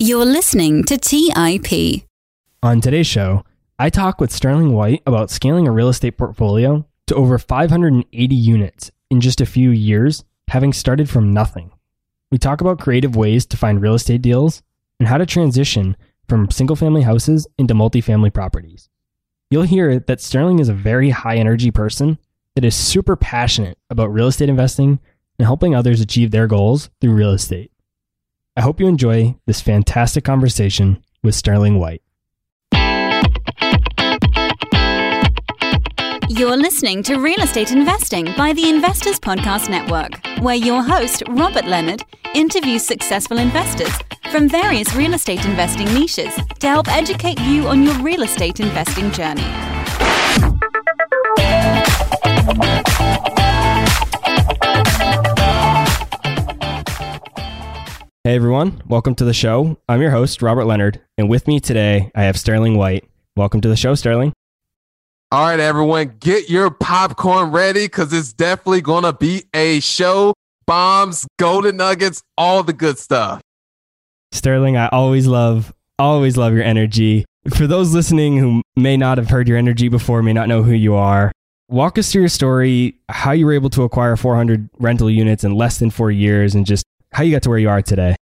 You're listening to TIP. On today's show, I talk with Sterling White about scaling a real estate portfolio to over 580 units in just a few years, having started from nothing. We talk about creative ways to find real estate deals and how to transition from single family houses into multifamily properties. You'll hear that Sterling is a very high energy person that is super passionate about real estate investing and helping others achieve their goals through real estate. I hope you enjoy this fantastic conversation with Sterling White. You're listening to Real Estate Investing by the Investors Podcast Network, where your host, Robert Leonard, interviews successful investors from various real estate investing niches to help educate you on your real estate investing journey. Hey everyone, welcome to the show. I'm your host, Robert Leonard, and with me today I have Sterling White. Welcome to the show, Sterling. All right, everyone, get your popcorn ready because it's definitely going to be a show. Bombs, golden nuggets, all the good stuff. Sterling, I always love, always love your energy. For those listening who may not have heard your energy before, may not know who you are, walk us through your story, how you were able to acquire 400 rental units in less than four years, and just how you got to where you are today.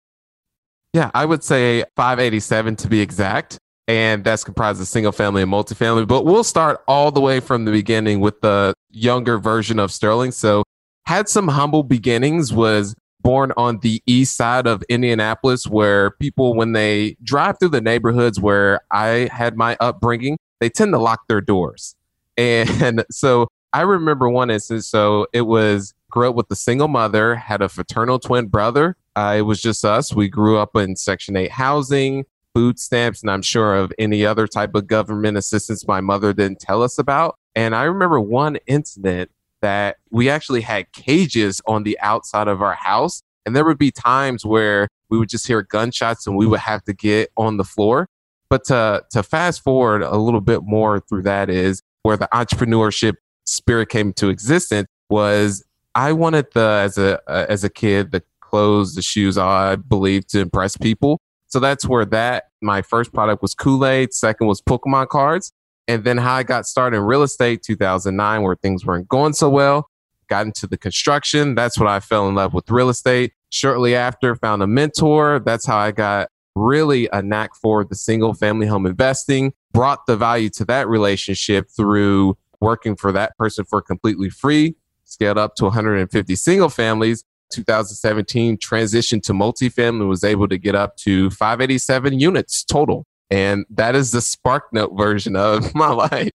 Yeah, I would say 587 to be exact. And that's comprised of single family and multifamily. But we'll start all the way from the beginning with the younger version of Sterling. So had some humble beginnings, was born on the east side of Indianapolis, where people, when they drive through the neighborhoods where I had my upbringing, they tend to lock their doors. And so I remember one instance. So it was grew up with a single mother, had a fraternal twin brother. Uh, it was just us. We grew up in Section 8 housing, food stamps, and I'm sure of any other type of government assistance my mother didn't tell us about. And I remember one incident that we actually had cages on the outside of our house. And there would be times where we would just hear gunshots and we would have to get on the floor. But to, to fast forward a little bit more through that is where the entrepreneurship spirit came to existence was I wanted the as a uh, as a kid the clothes, the shoes I believe to impress people. So that's where that my first product was Kool Aid. Second was Pokemon cards, and then how I got started in real estate 2009, where things weren't going so well. Got into the construction. That's when I fell in love with real estate. Shortly after, found a mentor. That's how I got really a knack for the single family home investing. Brought the value to that relationship through working for that person for completely free scaled up to 150 single families. 2017 transitioned to multifamily was able to get up to 587 units total. And that is the SparkNote version of my life.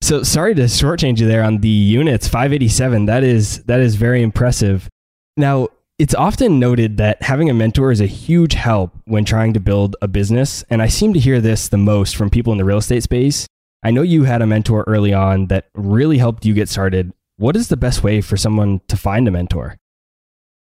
So sorry to shortchange you there on the units 587. That is that is very impressive. Now, it's often noted that having a mentor is a huge help when trying to build a business, and I seem to hear this the most from people in the real estate space. I know you had a mentor early on that really helped you get started, what is the best way for someone to find a mentor?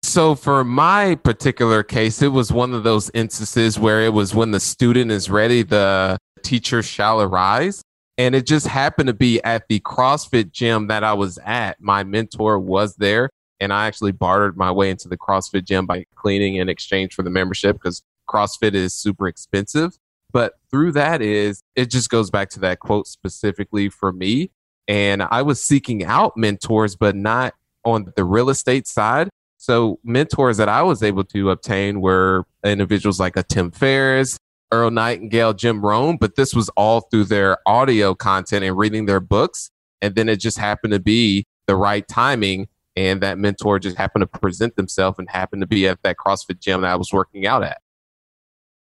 So, for my particular case, it was one of those instances where it was when the student is ready, the teacher shall arise. And it just happened to be at the CrossFit gym that I was at. My mentor was there, and I actually bartered my way into the CrossFit gym by cleaning in exchange for the membership because CrossFit is super expensive. But through that is it just goes back to that quote specifically for me and I was seeking out mentors, but not on the real estate side. So mentors that I was able to obtain were individuals like a Tim Ferriss, Earl Nightingale, Jim Rohn, but this was all through their audio content and reading their books. And then it just happened to be the right timing. And that mentor just happened to present themselves and happened to be at that CrossFit gym that I was working out at.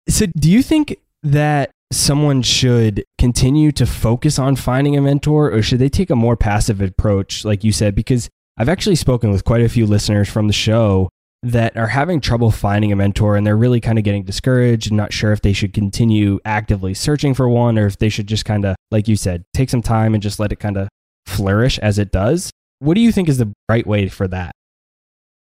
So do you think that someone should continue to focus on finding a mentor or should they take a more passive approach, like you said? Because I've actually spoken with quite a few listeners from the show that are having trouble finding a mentor and they're really kind of getting discouraged and not sure if they should continue actively searching for one or if they should just kind of, like you said, take some time and just let it kind of flourish as it does. What do you think is the right way for that?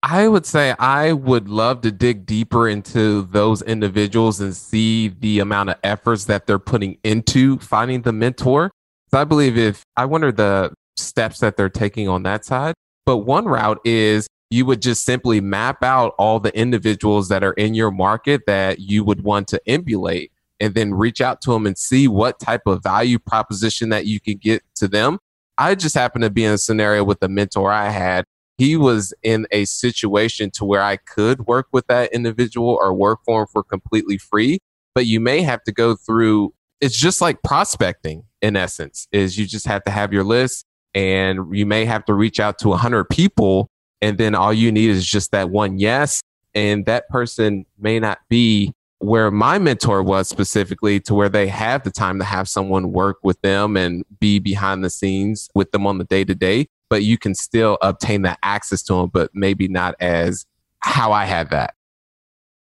I would say I would love to dig deeper into those individuals and see the amount of efforts that they're putting into finding the mentor. So I believe if I wonder the steps that they're taking on that side. But one route is you would just simply map out all the individuals that are in your market that you would want to emulate and then reach out to them and see what type of value proposition that you can get to them. I just happened to be in a scenario with a mentor I had. He was in a situation to where I could work with that individual or work for him for completely free, but you may have to go through it's just like prospecting in essence is you just have to have your list and you may have to reach out to a 100 people and then all you need is just that one yes and that person may not be where my mentor was specifically to where they have the time to have someone work with them and be behind the scenes with them on the day to day but you can still obtain that access to them but maybe not as how i had that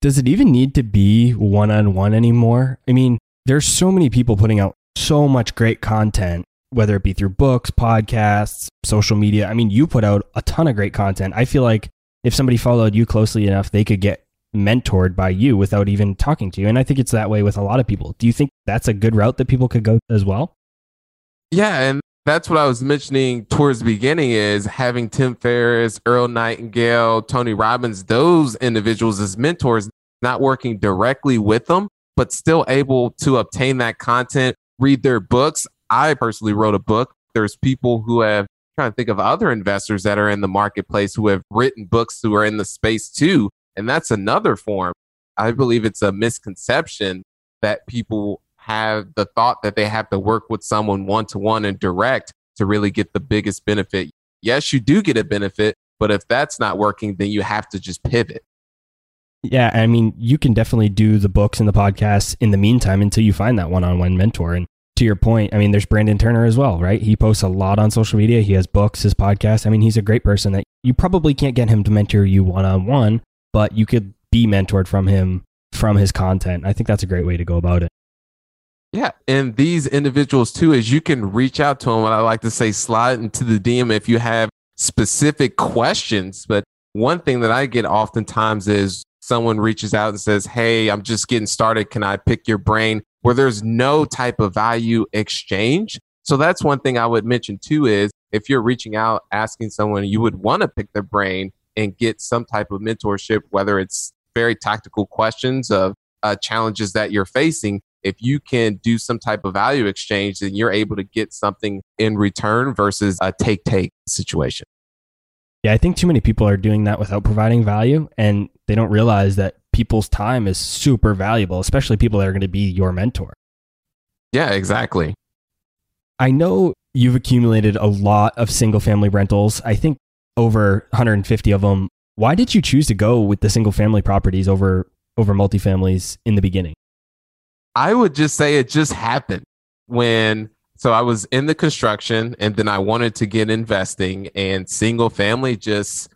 does it even need to be one-on-one anymore i mean there's so many people putting out so much great content whether it be through books podcasts social media i mean you put out a ton of great content i feel like if somebody followed you closely enough they could get mentored by you without even talking to you. And I think it's that way with a lot of people. Do you think that's a good route that people could go as well? Yeah, and that's what I was mentioning towards the beginning is having Tim Ferriss, Earl Nightingale, Tony Robbins, those individuals as mentors, not working directly with them, but still able to obtain that content, read their books. I personally wrote a book. There's people who have I'm trying to think of other investors that are in the marketplace who have written books who are in the space too and that's another form. I believe it's a misconception that people have the thought that they have to work with someone one to one and direct to really get the biggest benefit. Yes, you do get a benefit, but if that's not working, then you have to just pivot. Yeah, I mean, you can definitely do the books and the podcasts in the meantime until you find that one on one mentor. And to your point, I mean, there's Brandon Turner as well, right? He posts a lot on social media. He has books, his podcast. I mean, he's a great person that you probably can't get him to mentor you one on one, but you could be mentored from him from his content. I think that's a great way to go about it. Yeah, and these individuals too, as you can reach out to them. What I like to say, slide into the DM if you have specific questions. But one thing that I get oftentimes is someone reaches out and says, "Hey, I'm just getting started. Can I pick your brain?" Where there's no type of value exchange. So that's one thing I would mention too is if you're reaching out asking someone you would want to pick their brain, and get some type of mentorship, whether it's very tactical questions of uh, challenges that you're facing. If you can do some type of value exchange, then you're able to get something in return versus a take take situation. Yeah, I think too many people are doing that without providing value and they don't realize that people's time is super valuable, especially people that are going to be your mentor. Yeah, exactly. I know you've accumulated a lot of single family rentals. I think over 150 of them. Why did you choose to go with the single family properties over over multifamilies in the beginning? I would just say it just happened when so I was in the construction and then I wanted to get investing and single family just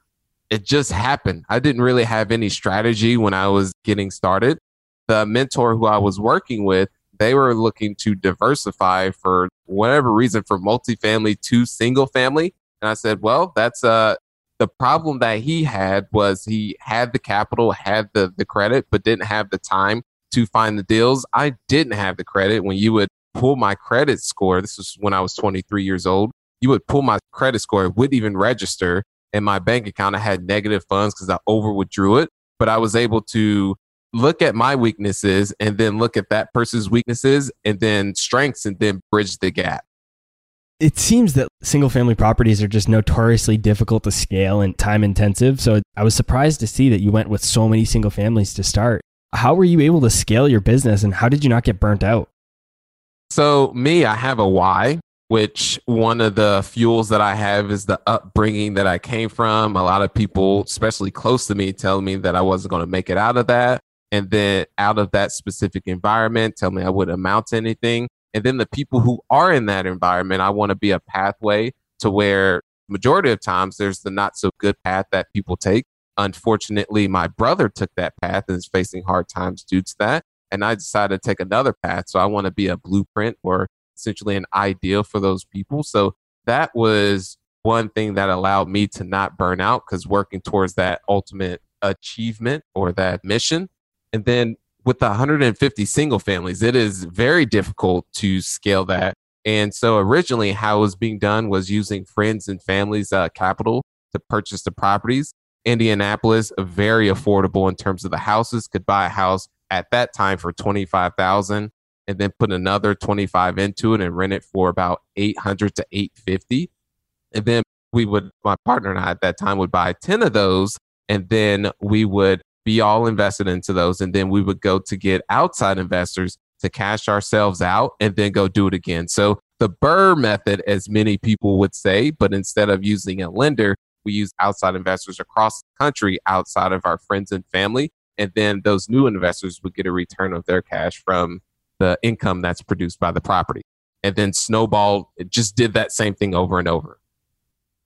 it just happened. I didn't really have any strategy when I was getting started. The mentor who I was working with, they were looking to diversify for whatever reason for multifamily to single family. And I said, well, that's uh the problem that he had was he had the capital, had the the credit, but didn't have the time to find the deals. I didn't have the credit. When you would pull my credit score, this was when I was 23 years old. You would pull my credit score, it wouldn't even register in my bank account. I had negative funds because I over withdrew it, but I was able to look at my weaknesses and then look at that person's weaknesses and then strengths and then bridge the gap it seems that single family properties are just notoriously difficult to scale and time intensive. So I was surprised to see that you went with so many single families to start. How were you able to scale your business and how did you not get burnt out? So, me, I have a why, which one of the fuels that I have is the upbringing that I came from. A lot of people, especially close to me, tell me that I wasn't going to make it out of that. And then out of that specific environment, tell me I wouldn't amount to anything. And then the people who are in that environment, I want to be a pathway to where majority of times there's the not so good path that people take. Unfortunately, my brother took that path and is facing hard times due to that. And I decided to take another path. So I want to be a blueprint or essentially an ideal for those people. So that was one thing that allowed me to not burn out because working towards that ultimate achievement or that mission. And then with the 150 single families, it is very difficult to scale that. And so originally how it was being done was using friends and families uh, capital to purchase the properties. Indianapolis, very affordable in terms of the houses. Could buy a house at that time for twenty five thousand, and then put another twenty five into it and rent it for about eight hundred to eight fifty. And then we would, my partner and I at that time would buy ten of those, and then we would be all invested into those, and then we would go to get outside investors to cash ourselves out and then go do it again. So the BRRRR method, as many people would say, but instead of using a lender, we use outside investors across the country outside of our friends and family. And then those new investors would get a return of their cash from the income that's produced by the property. And then Snowball just did that same thing over and over.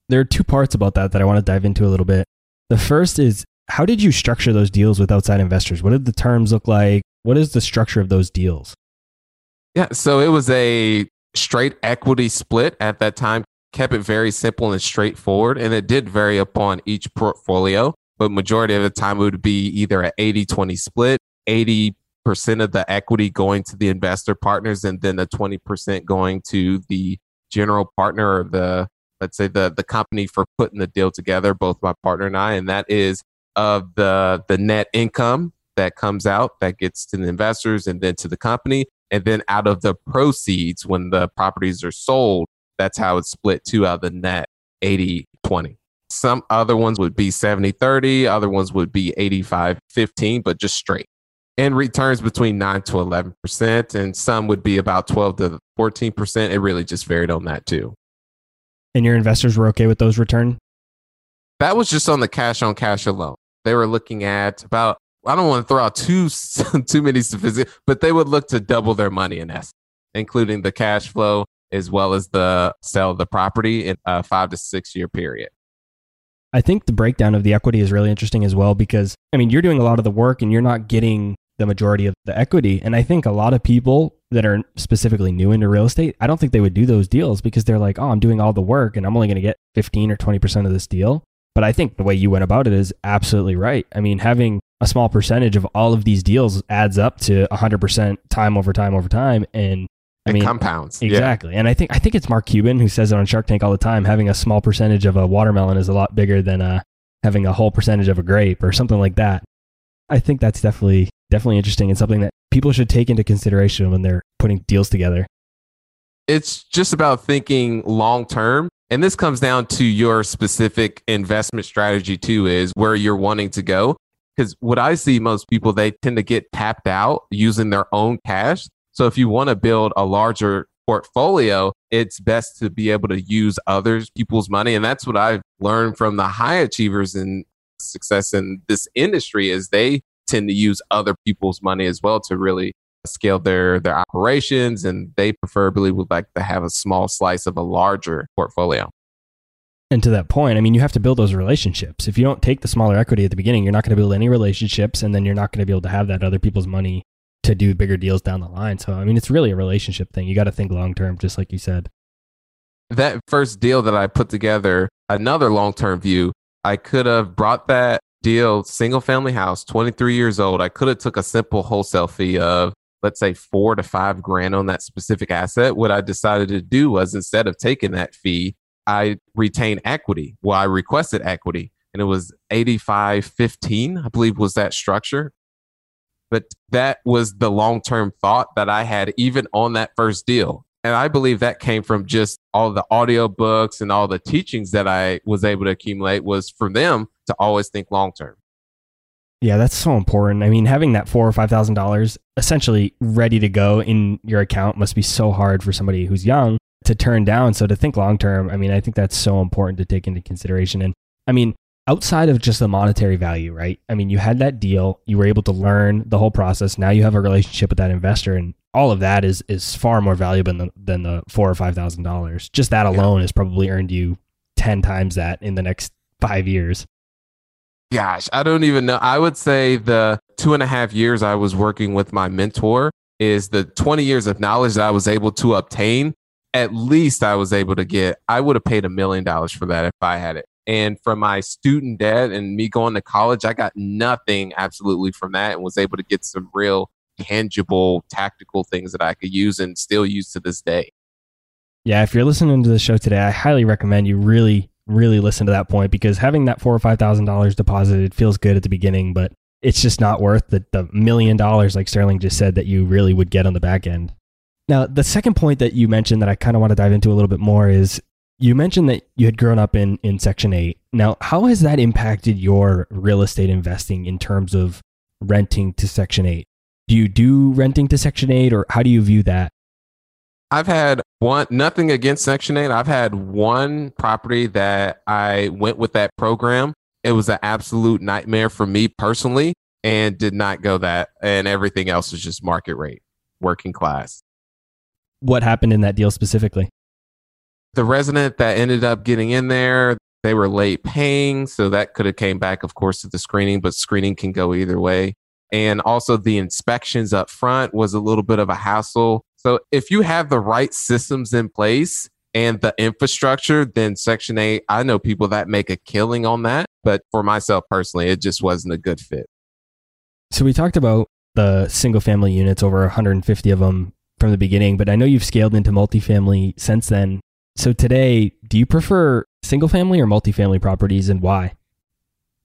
There are two parts about that that I want to dive into a little bit. The first is how did you structure those deals with outside investors? What did the terms look like? What is the structure of those deals? Yeah, so it was a straight equity split at that time, kept it very simple and straightforward, and it did vary upon each portfolio, but majority of the time it would be either an 80-20 split, 80% of the equity going to the investor partners and then the 20% going to the general partner or the let's say the the company for putting the deal together, both my partner and I, and that is of the the net income that comes out that gets to the investors and then to the company and then out of the proceeds when the properties are sold that's how it's split two out of the net 80 20 some other ones would be 70 30 other ones would be 85 15 but just straight. And returns between 9 to 11% and some would be about 12 to 14% it really just varied on that too. And your investors were okay with those return? That was just on the cash on cash alone. They were looking at about I don't want to throw out too too many statistics, but they would look to double their money in essence, including the cash flow as well as the sale of the property in a five to six year period. I think the breakdown of the equity is really interesting as well because I mean you're doing a lot of the work and you're not getting the majority of the equity. And I think a lot of people that are specifically new into real estate, I don't think they would do those deals because they're like, oh, I'm doing all the work and I'm only going to get 15 or 20% of this deal. But I think the way you went about it is absolutely right. I mean, having a small percentage of all of these deals adds up to 100% time over time over time. And I mean, compounds. Exactly. Yeah. And I think, I think it's Mark Cuban who says it on Shark Tank all the time. Having a small percentage of a watermelon is a lot bigger than uh, having a whole percentage of a grape or something like that. I think that's definitely, definitely interesting and something that people should take into consideration when they're putting deals together. It's just about thinking long term and this comes down to your specific investment strategy too, is where you're wanting to go. Because what I see most people, they tend to get tapped out using their own cash. So if you want to build a larger portfolio, it's best to be able to use others people's money. And that's what I've learned from the high achievers in success in this industry is they tend to use other people's money as well to really scale their their operations and they preferably would like to have a small slice of a larger portfolio. And to that point, I mean, you have to build those relationships. If you don't take the smaller equity at the beginning, you're not going to build any relationships, and then you're not going to be able to have that other people's money to do bigger deals down the line. So, I mean, it's really a relationship thing. You got to think long term, just like you said. That first deal that I put together, another long term view, I could have brought that deal, single family house, 23 years old. I could have took a simple wholesale fee of let's say four to five grand on that specific asset, what I decided to do was instead of taking that fee, I retained equity. Well, I requested equity and it was 8515, I believe was that structure. But that was the long term thought that I had even on that first deal. And I believe that came from just all the audio books and all the teachings that I was able to accumulate was for them to always think long term. Yeah, that's so important. I mean, having that four or five thousand dollars essentially ready to go in your account must be so hard for somebody who's young to turn down. So to think long term, I mean, I think that's so important to take into consideration. And I mean, outside of just the monetary value, right? I mean, you had that deal, you were able to learn the whole process. Now you have a relationship with that investor, and all of that is is far more valuable than the, than the four or five thousand dollars. Just that alone yeah. has probably earned you ten times that in the next five years gosh, I don't even know. I would say the two and a half years I was working with my mentor is the 20 years of knowledge that I was able to obtain. At least I was able to get, I would have paid a million dollars for that if I had it. And from my student debt and me going to college, I got nothing absolutely from that and was able to get some real tangible tactical things that I could use and still use to this day. Yeah, if you're listening to the show today, I highly recommend you really really listen to that point because having that four or five thousand dollars deposited feels good at the beginning, but it's just not worth the, the million dollars, like Sterling just said, that you really would get on the back end. Now, the second point that you mentioned that I kind of want to dive into a little bit more is you mentioned that you had grown up in, in Section 8. Now, how has that impacted your real estate investing in terms of renting to Section 8? Do you do renting to Section 8 or how do you view that? I've had one, nothing against Section 8. I've had one property that I went with that program. It was an absolute nightmare for me personally and did not go that. And everything else was just market rate, working class. What happened in that deal specifically? The resident that ended up getting in there, they were late paying. So that could have came back, of course, to the screening, but screening can go either way. And also the inspections up front was a little bit of a hassle so if you have the right systems in place and the infrastructure, then Section 8, I know people that make a killing on that. But for myself personally, it just wasn't a good fit. So we talked about the single family units, over 150 of them from the beginning, but I know you've scaled into multifamily since then. So today, do you prefer single family or multifamily properties and why?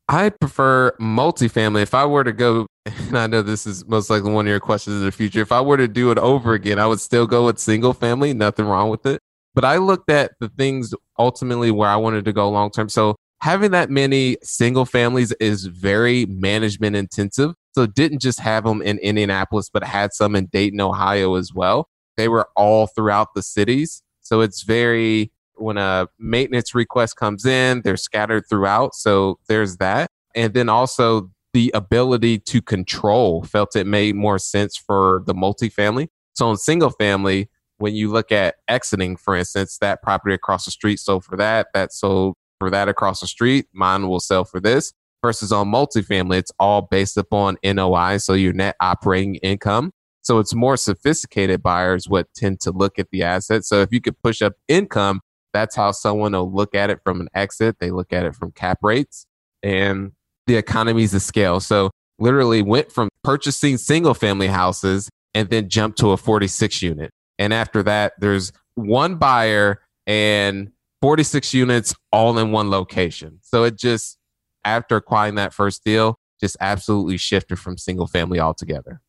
I prefer multifamily. If I were to go, and I know this is most likely one of your questions in the future, if I were to do it over again, I would still go with single family. Nothing wrong with it. But I looked at the things ultimately where I wanted to go long term. So having that many single families is very management intensive. So didn't just have them in Indianapolis, but had some in Dayton, Ohio as well. They were all throughout the cities. So it's very when a maintenance request comes in, they're scattered throughout. So there's that. And then also the ability to control felt it made more sense for the multifamily. So in single family, when you look at exiting, for instance, that property across the street sold for that, that sold for that across the street, mine will sell for this. Versus on multifamily, it's all based upon NOI, so your net operating income. So it's more sophisticated buyers would tend to look at the asset. So if you could push up income, that's how someone will look at it from an exit. They look at it from cap rates and the economies of scale. So literally went from purchasing single family houses and then jumped to a 46 unit. And after that, there's one buyer and 46 units all in one location. So it just, after acquiring that first deal, just absolutely shifted from single family altogether.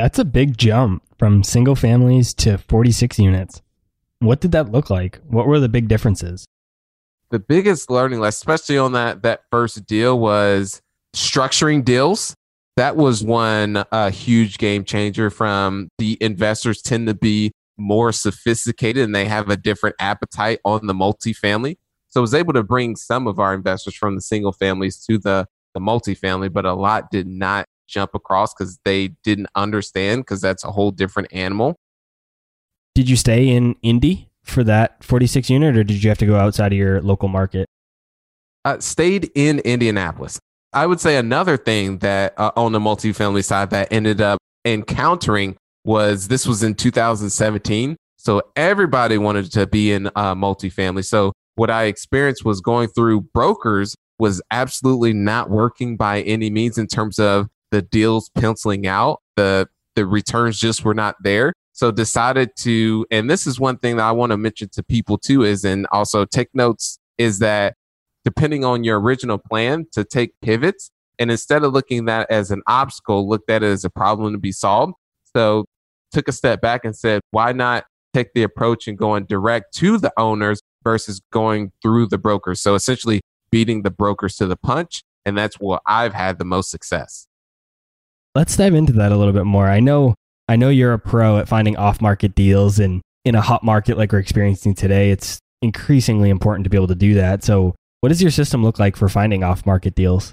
That's a big jump from single families to 46 units. What did that look like? What were the big differences? The biggest learning, lesson, especially on that that first deal, was structuring deals. That was one uh, huge game changer. From the investors tend to be more sophisticated and they have a different appetite on the multifamily. So I was able to bring some of our investors from the single families to the the multifamily, but a lot did not jump across because they didn't understand because that's a whole different animal. Did you stay in Indy for that 46 unit, or did you have to go outside of your local market? Uh, stayed in Indianapolis. I would say another thing that uh, on the multifamily side that ended up encountering was this was in 2017. So everybody wanted to be in uh, multifamily. So what I experienced was going through brokers was absolutely not working by any means in terms of the deals penciling out. The the returns just were not there. So decided to, and this is one thing that I want to mention to people too is, and also take notes is that depending on your original plan to take pivots and instead of looking at that as an obstacle, looked at it as a problem to be solved. So took a step back and said, why not take the approach and going direct to the owners versus going through the brokers? So essentially beating the brokers to the punch. And that's where I've had the most success. Let's dive into that a little bit more. I know I know you're a pro at finding off market deals, and in a hot market like we're experiencing today, it's increasingly important to be able to do that. So, what does your system look like for finding off market deals?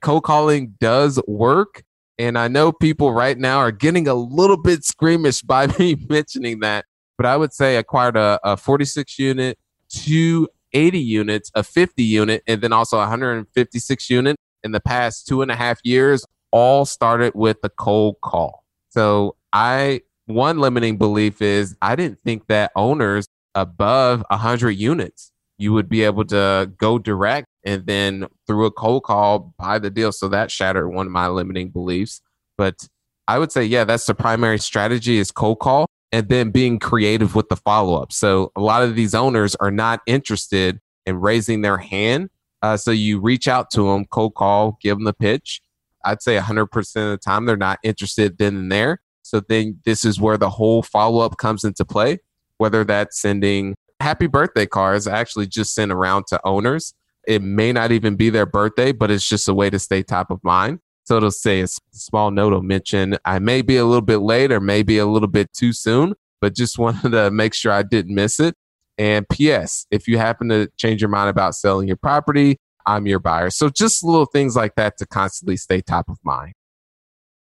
Cold calling does work. And I know people right now are getting a little bit squeamish by me mentioning that, but I would say acquired a, a 46 unit, two 80 units, a 50 unit, and then also 156 unit in the past two and a half years, all started with a cold call. So I one limiting belief is I didn't think that owners above 100 units you would be able to go direct and then through a cold call buy the deal. So that shattered one of my limiting beliefs. But I would say, yeah, that's the primary strategy is cold call. and then being creative with the follow up. So a lot of these owners are not interested in raising their hand. Uh, so you reach out to them, cold call, give them the pitch. I'd say 100% of the time they're not interested then and there. So then this is where the whole follow up comes into play, whether that's sending happy birthday cards, actually just sent around to owners. It may not even be their birthday, but it's just a way to stay top of mind. So it'll say a small note will mention, I may be a little bit late or maybe a little bit too soon, but just wanted to make sure I didn't miss it. And P.S. If you happen to change your mind about selling your property, I'm your buyer. So just little things like that to constantly stay top of mind.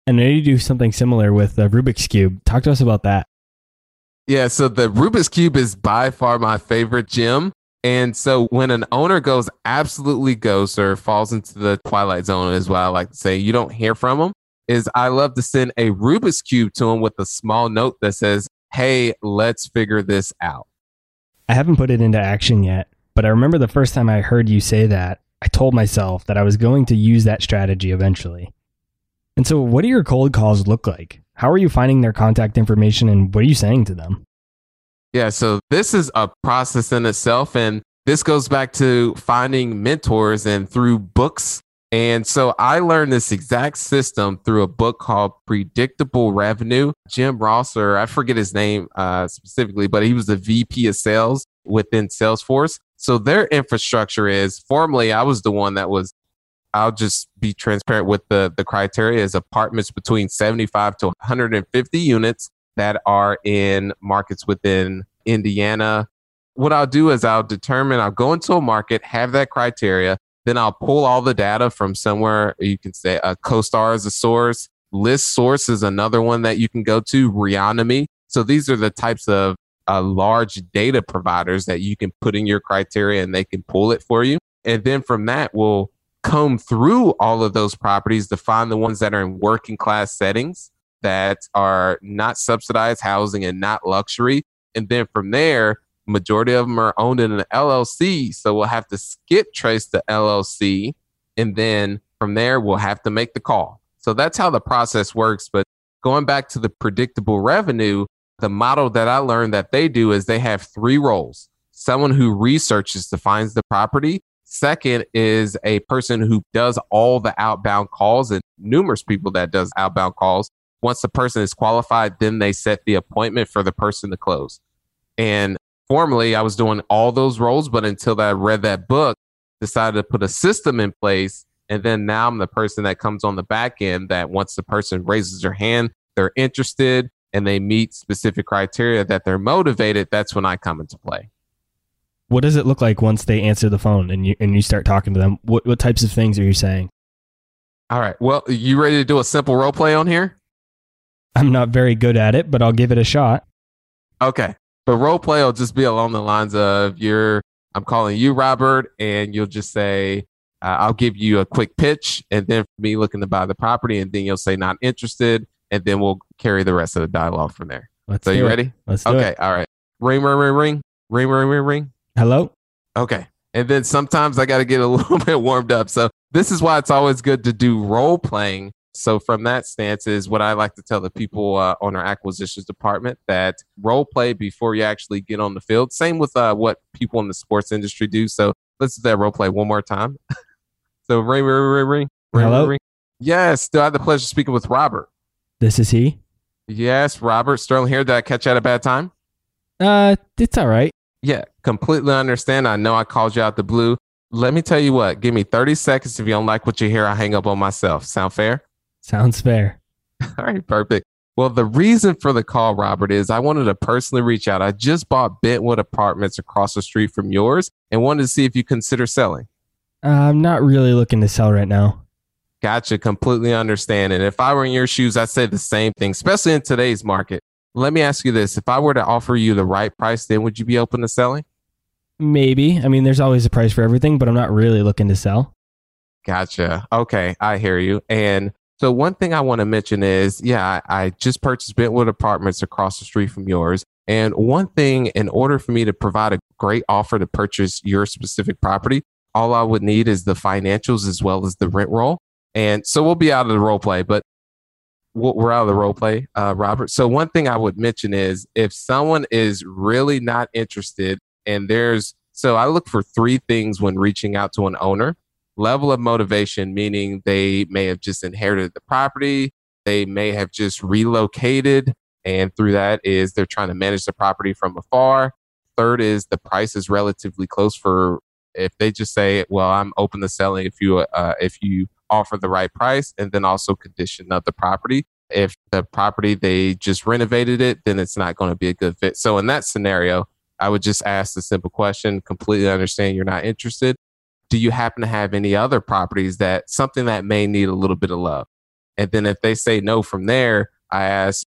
Know you do something similar with the Rubik's Cube. Talk to us about that. Yeah, so the Rubik's Cube is by far my favorite gym. And so when an owner goes absolutely ghost or falls into the twilight zone, is what I like to say, you don't hear from them. Is I love to send a Rubik's Cube to them with a small note that says, Hey, let's figure this out. I haven't put it into action yet, but I remember the first time I heard you say that, I told myself that I was going to use that strategy eventually. And so, what do your cold calls look like? How are you finding their contact information and what are you saying to them? Yeah, so this is a process in itself. And this goes back to finding mentors and through books. And so I learned this exact system through a book called Predictable Revenue. Jim Rosser, I forget his name uh, specifically, but he was the VP of sales within Salesforce. So their infrastructure is formally, I was the one that was, I'll just be transparent with the, the criteria is apartments between 75 to 150 units that are in markets within Indiana. What I'll do is I'll determine, I'll go into a market, have that criteria, then I'll pull all the data from somewhere. You can say a uh, CoStar is a source. ListSource is another one that you can go to, Reonomy. So these are the types of uh, large data providers that you can put in your criteria and they can pull it for you. And then from that, we'll comb through all of those properties to find the ones that are in working class settings that are not subsidized housing and not luxury. And then from there, majority of them are owned in an LLC. So we'll have to skip trace the LLC. And then from there, we'll have to make the call. So that's how the process works. But going back to the predictable revenue, the model that I learned that they do is they have three roles someone who researches, defines the property. Second is a person who does all the outbound calls and numerous people that does outbound calls once the person is qualified, then they set the appointment for the person to close. And formerly, I was doing all those roles, but until I read that book, decided to put a system in place. And then now I'm the person that comes on the back end that once the person raises their hand, they're interested and they meet specific criteria that they're motivated, that's when I come into play. What does it look like once they answer the phone and you and you start talking to them? What what types of things are you saying? All right. Well, you ready to do a simple role play on here? I'm not very good at it, but I'll give it a shot. Okay. But role play will just be along the lines of you're, I'm calling you Robert, and you'll just say, uh, I'll give you a quick pitch, and then for me looking to buy the property, and then you'll say not interested, and then we'll carry the rest of the dialogue from there. Let's so you it. ready? Let's do okay. it. All right. Ring, ring, ring, ring, ring, ring, ring, ring. Hello. Okay. And then sometimes I got to get a little bit warmed up. So this is why it's always good to do role playing so from that stance is what I like to tell the people uh, on our acquisitions department that role play before you actually get on the field. Same with uh, what people in the sports industry do. So let's do that role play one more time. so ring, ring, ring, ring, ring, Hello? ring. Yes, do I have the pleasure of speaking with Robert? This is he. Yes, Robert Sterling here. Did I catch you at a bad time? Uh, it's all right. Yeah, completely understand. I know I called you out the blue. Let me tell you what. Give me 30 seconds. If you don't like what you hear, I hang up on myself. Sound fair? Sounds fair. All right, perfect. Well, the reason for the call, Robert, is I wanted to personally reach out. I just bought Bentwood Apartments across the street from yours and wanted to see if you consider selling. Uh, I'm not really looking to sell right now. Gotcha. Completely understand. And if I were in your shoes, I'd say the same thing, especially in today's market. Let me ask you this. If I were to offer you the right price, then would you be open to selling? Maybe. I mean, there's always a price for everything, but I'm not really looking to sell. Gotcha. Okay. I hear you. And so one thing I want to mention is, yeah, I, I just purchased Bentwood Apartments across the street from yours. And one thing, in order for me to provide a great offer to purchase your specific property, all I would need is the financials as well as the rent roll. And so we'll be out of the role play, but we're out of the role play, uh, Robert. So one thing I would mention is if someone is really not interested, and there's so I look for three things when reaching out to an owner: level of motivation, meaning they may have just inherited the property, they may have just relocated, and through that is they're trying to manage the property from afar. Third is the price is relatively close for if they just say, "Well, I'm open to selling if you uh, if you offer the right price," and then also condition of the property. If the property they just renovated it, then it's not going to be a good fit. So in that scenario, I would just ask the simple question, completely understand you're not interested. Do you happen to have any other properties that something that may need a little bit of love? And then if they say no from there, I ask,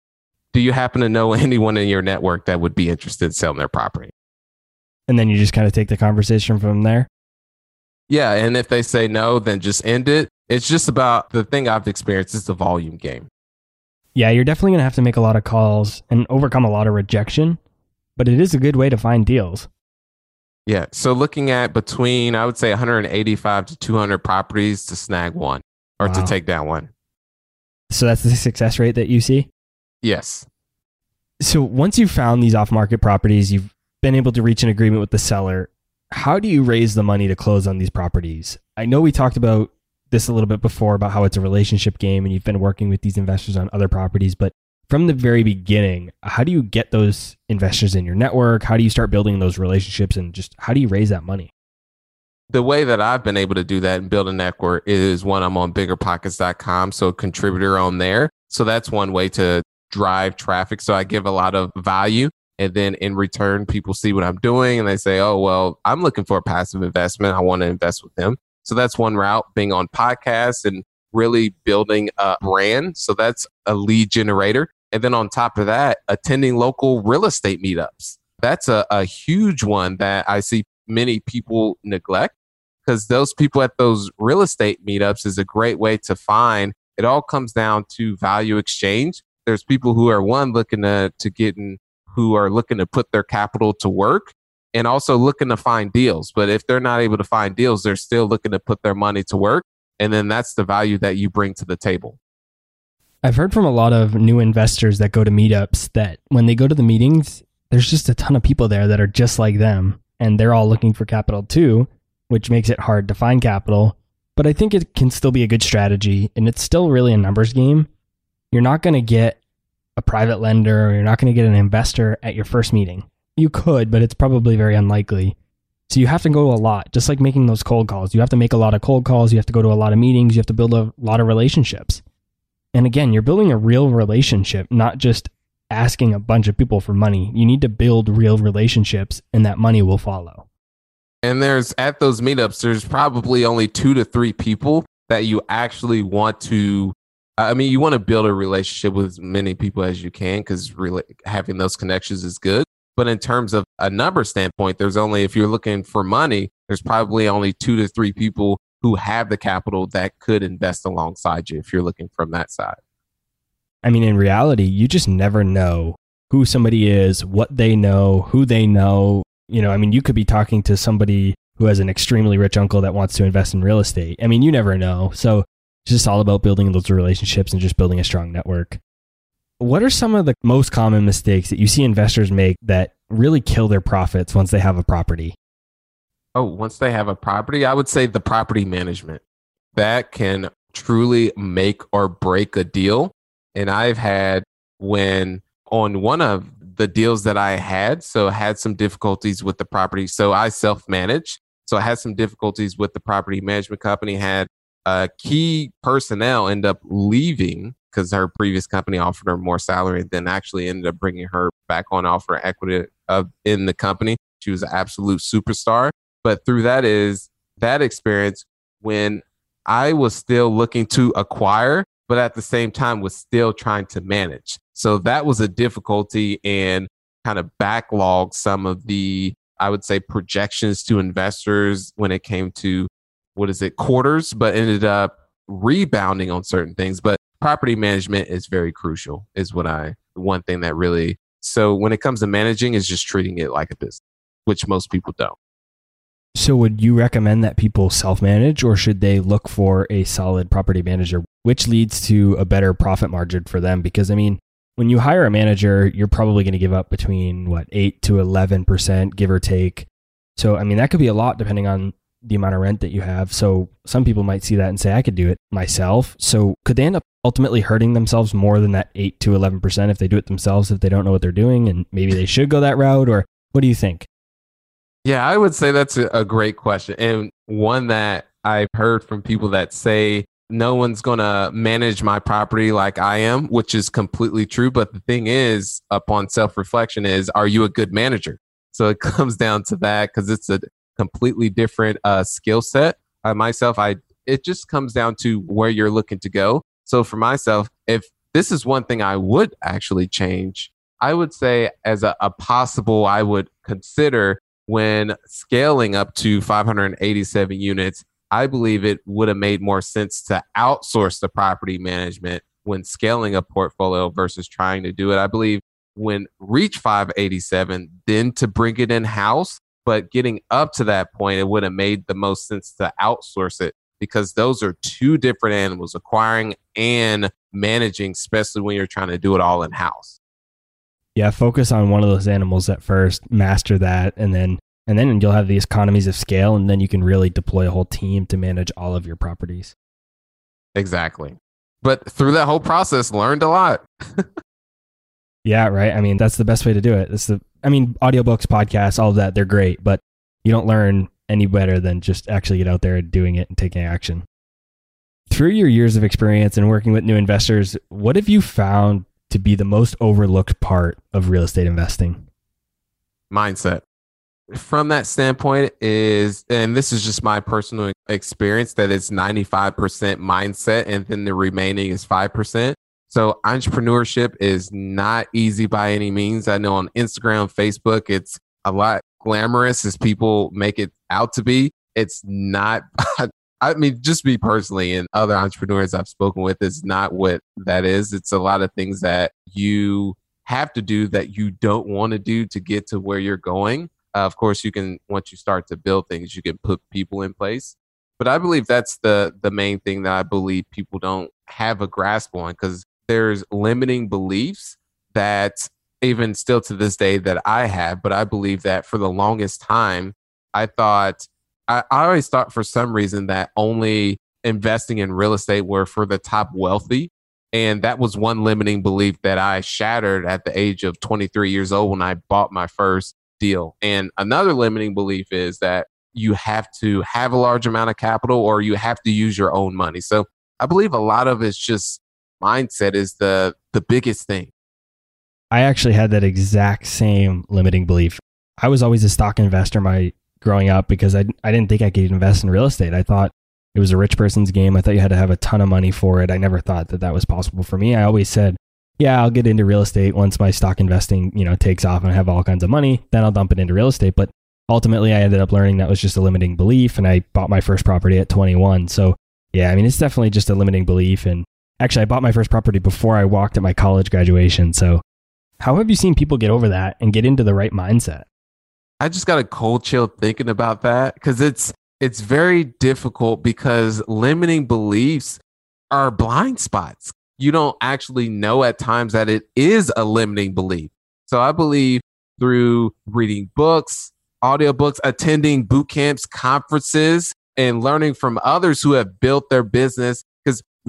do you happen to know anyone in your network that would be interested in selling their property? And then you just kind of take the conversation from there. Yeah. And if they say no, then just end it. It's just about the thing I've experienced is the volume game. Yeah, you're definitely going to have to make a lot of calls and overcome a lot of rejection, but it is a good way to find deals. Yeah. So looking at between, I would say 185 to 200 properties to snag one or wow. to take down one. So that's the success rate that you see? Yes. So once you've found these off market properties, you've been able to reach an agreement with the seller. How do you raise the money to close on these properties? I know we talked about this a little bit before about how it's a relationship game and you've been working with these investors on other properties, but from the very beginning, how do you get those investors in your network? How do you start building those relationships and just how do you raise that money? The way that I've been able to do that and build a network is when I'm on biggerpockets.com. So contributor on there. So that's one way to drive traffic. So I give a lot of value. And then in return, people see what I'm doing and they say, oh, well, I'm looking for a passive investment. I want to invest with them. So that's one route being on podcasts and really building a brand. So that's a lead generator. And then on top of that, attending local real estate meetups. That's a, a huge one that I see many people neglect because those people at those real estate meetups is a great way to find. It all comes down to value exchange. There's people who are one looking to, to get in, who are looking to put their capital to work and also looking to find deals. But if they're not able to find deals, they're still looking to put their money to work. And then that's the value that you bring to the table. I've heard from a lot of new investors that go to meetups that when they go to the meetings, there's just a ton of people there that are just like them and they're all looking for capital too, which makes it hard to find capital. But I think it can still be a good strategy and it's still really a numbers game. You're not going to get a private lender or you're not going to get an investor at your first meeting. You could, but it's probably very unlikely. So you have to go a lot, just like making those cold calls. You have to make a lot of cold calls. You have to go to a lot of meetings. You have to build a lot of relationships. And again, you're building a real relationship, not just asking a bunch of people for money. You need to build real relationships, and that money will follow. And there's at those meetups, there's probably only two to three people that you actually want to. I mean, you want to build a relationship with as many people as you can because really having those connections is good. But in terms of a number standpoint, there's only, if you're looking for money, there's probably only two to three people who have the capital that could invest alongside you if you're looking from that side. I mean, in reality, you just never know who somebody is, what they know, who they know. You know, I mean, you could be talking to somebody who has an extremely rich uncle that wants to invest in real estate. I mean, you never know. So it's just all about building those relationships and just building a strong network. What are some of the most common mistakes that you see investors make that really kill their profits once they have a property? Oh, once they have a property, I would say the property management. That can truly make or break a deal. And I've had when on one of the deals that I had, so I had some difficulties with the property. So I self manage. So I had some difficulties with the property management company, had uh, key personnel end up leaving because her previous company offered her more salary then actually ended up bringing her back on offer equity of, in the company. She was an absolute superstar. But through that is that experience when I was still looking to acquire, but at the same time was still trying to manage. So that was a difficulty and kind of backlog some of the, I would say, projections to investors when it came to what is it, quarters, but ended up rebounding on certain things. But property management is very crucial is what i one thing that really so when it comes to managing is just treating it like a business which most people don't so would you recommend that people self-manage or should they look for a solid property manager which leads to a better profit margin for them. Because, I mean, when you hire a manager, you're probably going to give up between what, 8 to 11%, give or take. So, I mean, that could be a lot depending on the amount of rent that you have. So, some people might see that and say, I could do it myself. So, could they end up ultimately hurting themselves more than that 8 to 11% if they do it themselves, if they don't know what they're doing? And maybe they should go that route? Or what do you think? Yeah, I would say that's a, great question. And one that I've heard from people that say, no one's going to manage my property like I am, which is completely true. But the thing is, upon self reflection, is are you a good manager? So it comes down to that because it's a completely different uh, skill set. Uh, myself, I it just comes down to where you're looking to go. So for myself, if this is one thing I would actually change, I would say as a, a possible, I would consider when scaling up to 587 units I believe it would have made more sense to outsource the property management when scaling a portfolio versus trying to do it. I believe when reach 587, then to bring it in house. But getting up to that point, it would have made the most sense to outsource it because those are two different animals acquiring and managing, especially when you're trying to do it all in house. Yeah, focus on one of those animals at first, master that, and then and then you'll have these economies of scale, and then you can really deploy a whole team to manage all of your properties. Exactly. But through that whole process, learned a lot. yeah, right. I mean, that's the best way to do it. It's the, I mean, audiobooks, podcasts, all of that, they're great, but you don't learn any better than just actually get out there and doing it and taking action. Through your years of experience and working with new investors, what have you found to be the most overlooked part of real estate investing? Mindset from that standpoint is and this is just my personal experience that it's 95% mindset and then the remaining is 5% so entrepreneurship is not easy by any means. I know on instagram facebook it's a lot glamorous as people make it out to be. It's not i mean just me personally and other entrepreneurs i've spoken with is not what that is. It's a lot of things that you have to do that you don't want to do to get to where you're going. Uh, of course, you can once you start to build things, you can put people in place. But I believe that's the the main thing that I believe people don't have a grasp on because there's limiting beliefs that even still to this day that I have. But I believe that for the longest time, I thought I, I always thought for some reason that only investing in real estate were for the top wealthy. And that was one limiting belief that I shattered at the age of 23 years old when I bought my first deal. And another limiting belief is that you have to have a large amount of capital or you have to use your own money. So I believe a lot of it's just mindset is the the biggest thing. I actually had that exact same limiting belief. I was always a stock investor my growing up because I I didn't think I could invest in real estate. I thought it was a rich person's game. I thought you had to have a ton of money for it. I never thought that that was possible for me. I always said yeah, I'll get into real estate once my stock investing, you know, takes off and I have all kinds of money, then I'll dump it into real estate. But ultimately I ended up learning that was just a limiting belief and I bought my first property at 21. So yeah, I mean, it's definitely just a limiting belief. And actually I bought my first property before I walked at my college graduation. So how have you seen people get over that and get into the right mindset? I just got a cold chill thinking about that because it's, it's very difficult because limiting beliefs are blind spots you don't actually know at times that it is a limiting belief. So I believe through reading books, audiobooks, attending boot camps, conferences, and learning from others who have built their business.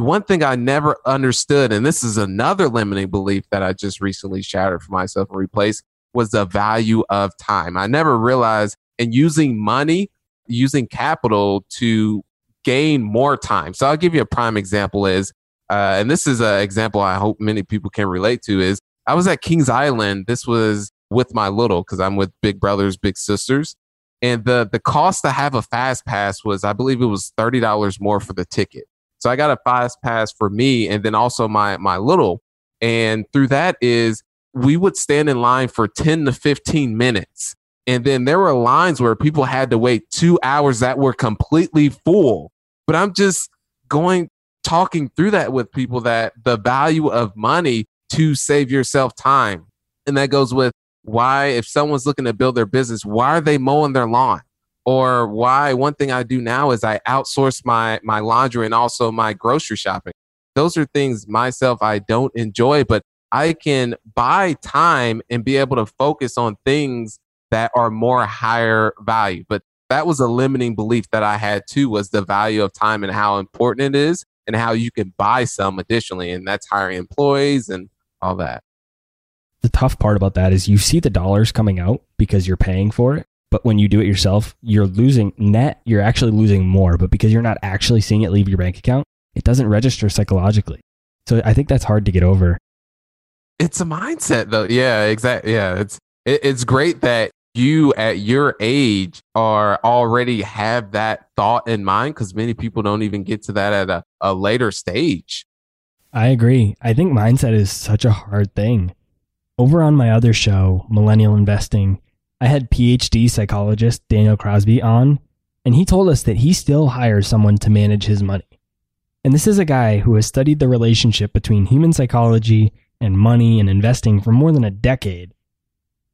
One thing I never understood, and this is another limiting belief that I just recently shattered for myself and replaced, was the value of time. I never realized in using money, using capital to gain more time. So I'll give you a prime example is uh, and this is an example I hope many people can relate to is I was at Kings Island. This was with my little because I'm with big brothers, big sisters. And the, the cost to have a fast pass was, I believe it was $30 more for the ticket. So I got a fast pass for me and then also my, my little. And through that is we would stand in line for 10 to 15 minutes. And then there were lines where people had to wait two hours that were completely full. But I'm just going talking through that with people that the value of money to save yourself time. And that goes with why, if someone's looking to build their business, why are they mowing their lawn? Or why one thing I do now is I outsource my my laundry and also my grocery shopping. those are things myself I don't enjoy, but I can buy time and be able to focus on things that are more higher value. But that was a limiting belief that I had too was the value of time and how important it is and how you can buy some additionally. And that's hiring employees and all that. The tough part about that is you see the dollars coming out because you're paying for it. But when you do it yourself, you're losing net, you're actually losing more. But because you're not actually seeing it leave your bank account, it doesn't register psychologically. So I think that's hard to get over. It's a mindset though. Yeah, exactly. Yeah. It's, it, it's great that you at your age are already have that thought in mind because many people don't even get to that at a, a later stage. I agree. I think mindset is such a hard thing. Over on my other show, Millennial Investing, I had PhD psychologist Daniel Crosby on, and he told us that he still hires someone to manage his money. And this is a guy who has studied the relationship between human psychology and money and investing for more than a decade.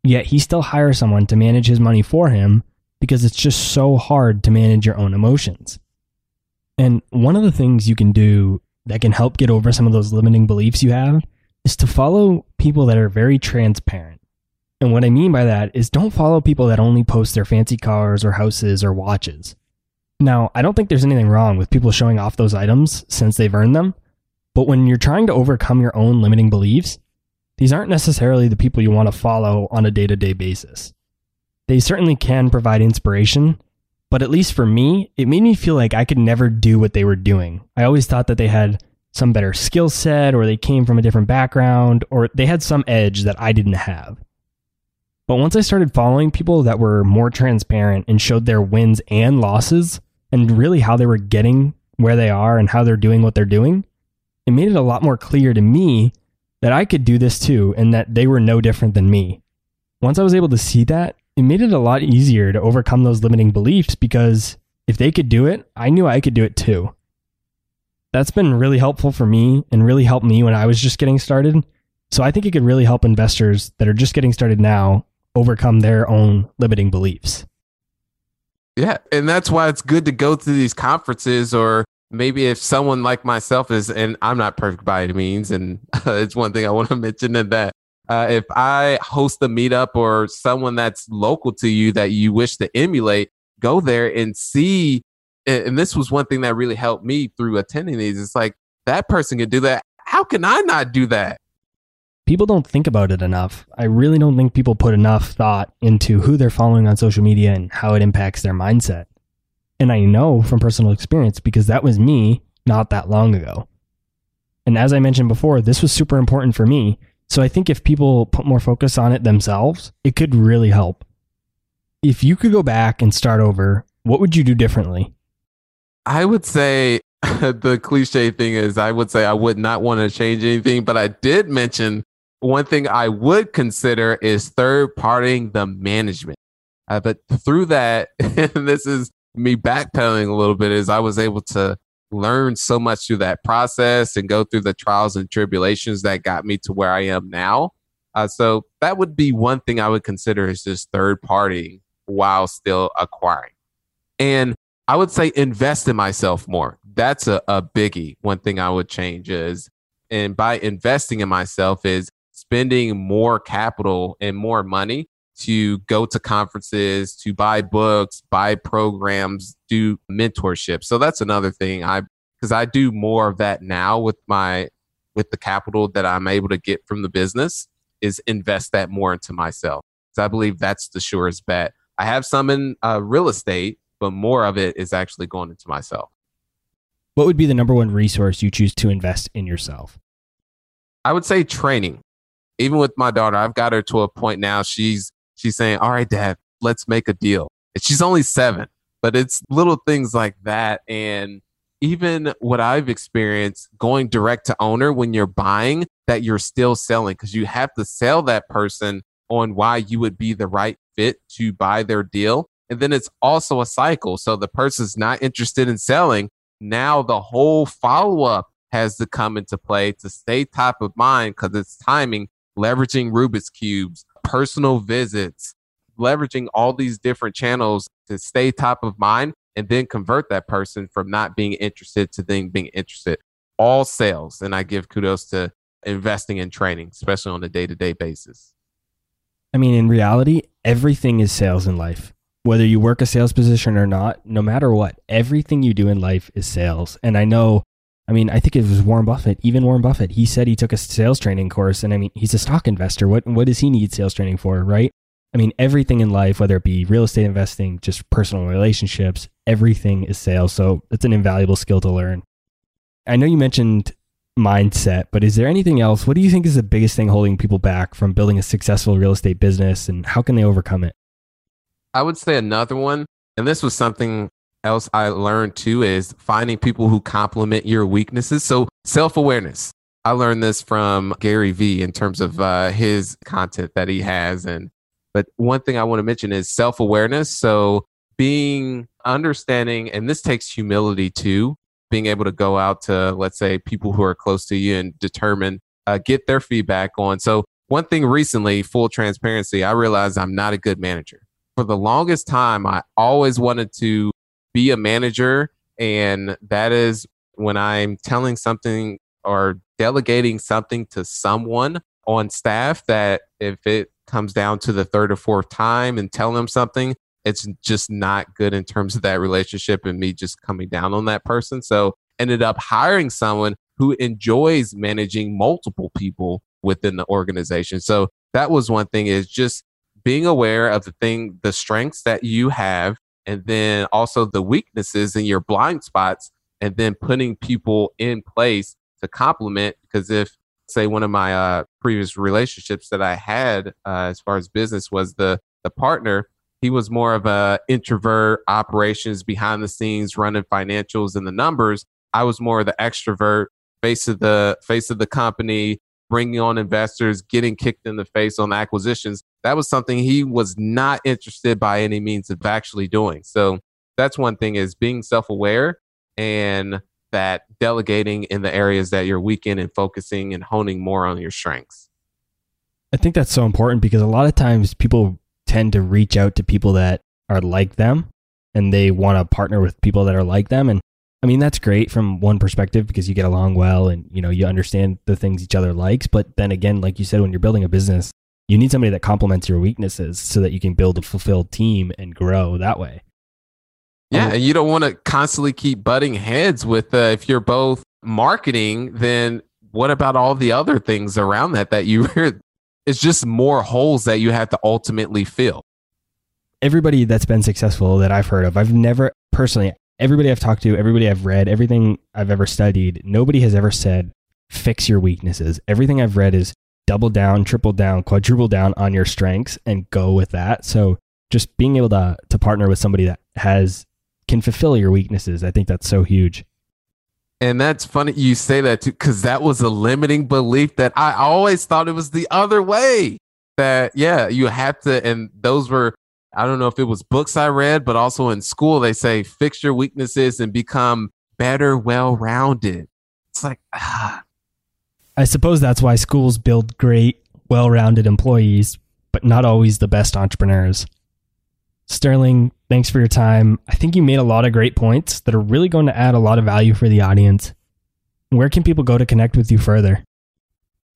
Yet he still hires someone to manage his money for him because it's just so hard to manage your own emotions. And one of the things you can do that can help get over some of those limiting beliefs you have is to follow people that are very transparent. And what I mean by that is don't follow people that only post their fancy cars or houses or watches. Now, I don't think there's anything wrong with people showing off those items since they've earned them, but when you're trying to overcome your own limiting beliefs, these aren't necessarily the people you want to follow on a day to day basis. They certainly can provide inspiration, but at least for me, it made me feel like I could never do what they were doing. I always thought that they had some better skill set, or they came from a different background, or they had some edge that I didn't have. But once I started following people that were more transparent and showed their wins and losses, and really how they were getting where they are and how they're doing what they're doing, it made it a lot more clear to me that I could do this too and that they were no different than me. Once I was able to see that, it made it a lot easier to overcome those limiting beliefs because if they could do it, I knew I could do it too. That's been really helpful for me and really helped me when I was just getting started. So I think it could really help investors that are just getting started now overcome their own limiting beliefs. Yeah, and that's why it's good to go to these conferences or maybe if someone like myself is, and I'm not perfect by any means, and uh, it's one thing I want to mention in that uh, if I host a meetup or someone that's local to you that you wish to emulate, go there and see. And this was one thing that really helped me through attending these. It's like that person can do that. How can I not do that? People don't think about it enough. I really don't think people put enough thought into who they're following on social media and how it impacts their mindset. And I know from personal experience because that was me not that long ago. And as I mentioned before, this was super important for me. So I think if people put more focus on it themselves, it could really help. If you could go back and start over, what would you do differently? I would say the cliche thing is I would say I would not want to change anything, but I did mention one thing I would consider is third partying the management. Uh, but through that, and this is me backpedaling a little bit is I was able to learn so much through that process and go through the trials and tribulations that got me to where I am now. Uh, so that would be one thing I would consider is just third party while still acquiring. And I would say invest in myself more. That's a, a biggie. One thing I would change is, and by investing in myself is spending more capital and more money to go to conferences, to buy books, buy programs, do mentorship. So that's another thing I because I do more of that now with my with the capital that I'm able to get from the business is invest that more into myself. So I believe that's the surest bet. I have some in uh, real estate, but more of it is actually going into myself. What would be the number one resource you choose to invest in yourself? I would say training. Even with my daughter, I've got her to a point now. She's she's saying, All right, dad, let's make a deal. And she's only seven, but it's little things like that. And even what I've experienced going direct to owner when you're buying that you're still selling because you have to sell that person on why you would be the right fit to buy their deal. And then it's also a cycle. So the person's not interested in selling. Now the whole follow up has to come into play to stay top of mind because it's timing, leveraging Rubik's cubes, personal visits, leveraging all these different channels to stay top of mind and then convert that person from not being interested to then being interested. all sales. And I give kudos to investing in training, especially on a day to day basis. I mean, in reality, everything is sales in life. Whether you work a sales position or not, no matter what, everything you do in life is sales. And I know, I mean, I think it was Warren Buffett, even Warren Buffett, he said he took a sales training course. And I mean, he's a stock investor. What, what does he need sales training for, right? I mean, everything in life, whether it be real estate investing, just personal relationships, everything is sales. So it's an invaluable skill to learn. I know you mentioned mindset, but is there anything else? What do you think is the biggest thing holding people back from building a successful real estate business and how can they overcome it? I would say another one, and this was something else I learned too, is finding people who complement your weaknesses. So self awareness. I learned this from Gary Vee in terms of uh, his content that he has. And, but one thing I want to mention is self awareness. So being understanding, and this takes humility too, being able to go out to, let's say, people who are close to you and determine, uh, get their feedback on. So, one thing recently, full transparency, I realized I'm not a good manager. For the longest time, I always wanted to be a manager. And that is when I'm telling something or delegating something to someone on staff that if it comes down to the third or fourth time and telling them something, it's just not good in terms of that relationship and me just coming down on that person. So ended up hiring someone who enjoys managing multiple people within the organization. So that was one thing is just being aware of the thing, the strengths that you have, and then also the weaknesses and your blind spots, and then putting people in place to complement. Because if, say, one of my uh, previous relationships that I had uh, as far as business was the the partner, he was more of a introvert, operations behind the scenes, running financials and the numbers. I was more of the extrovert, face of the face of the company, bringing on investors, getting kicked in the face on acquisitions. That was something he was not interested by any means of actually doing. So that's one thing is being self-aware and that delegating in the areas that you're weak in and focusing and honing more on your strengths. I think that's so important because a lot of times people tend to reach out to people that are like them and they want to partner with people that are like them and I mean that's great from one perspective because you get along well and you know you understand the things each other likes but then again like you said when you're building a business you need somebody that complements your weaknesses so that you can build a fulfilled team and grow that way. Yeah, and you don't want to constantly keep butting heads with uh, if you're both marketing then what about all the other things around that that you it's just more holes that you have to ultimately fill. Everybody that's been successful that I've heard of, I've never personally, everybody I've talked to, everybody I've read, everything I've ever studied, nobody has ever said, fix your weaknesses. Everything I've read is double down, triple down, quadruple down on your strengths and go with that. So just being able to, to partner with somebody that has, can fulfill your weaknesses, I think that's so huge. And that's funny you say that too, because that was a limiting belief that I always thought it was the other way. That, yeah, you have to, and those were, I don't know if it was books I read, but also in school, they say fix your weaknesses and become better, well rounded. It's like, ah. I suppose that's why schools build great, well rounded employees, but not always the best entrepreneurs. Sterling, thanks for your time. I think you made a lot of great points that are really going to add a lot of value for the audience. Where can people go to connect with you further?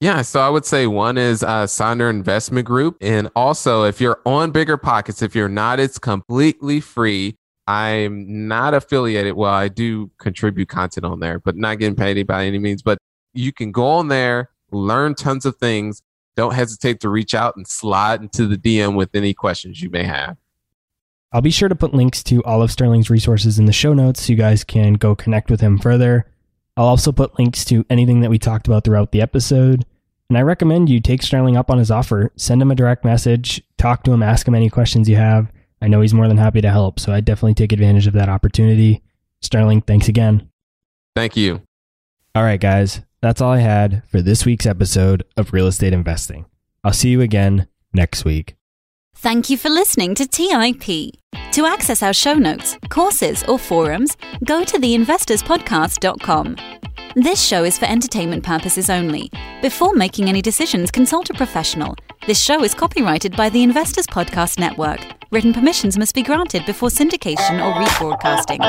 Yeah, so I would say one is uh, Sonder Investment Group. And also, if you're on BiggerPockets, if you're not, it's completely free. I'm not affiliated. Well, I do contribute content on there, but not getting paid by any means. But you can go on there, learn tons of things. Don't hesitate to reach out and slide into the DM with any questions you may have. I'll be sure to put links to all of Sterling's resources in the show notes so you guys can go connect with him further. I'll also put links to anything that we talked about throughout the episode. And I recommend you take Sterling up on his offer. Send him a direct message, talk to him, ask him any questions you have. I know he's more than happy to help, so I definitely take advantage of that opportunity. Sterling, thanks again. Thank you. All right, guys, that's all I had for this week's episode of Real Estate Investing. I'll see you again next week. Thank you for listening to TIP. To access our show notes, courses, or forums, go to theinvestorspodcast.com. This show is for entertainment purposes only. Before making any decisions, consult a professional. This show is copyrighted by the Investors Podcast Network. Written permissions must be granted before syndication or rebroadcasting.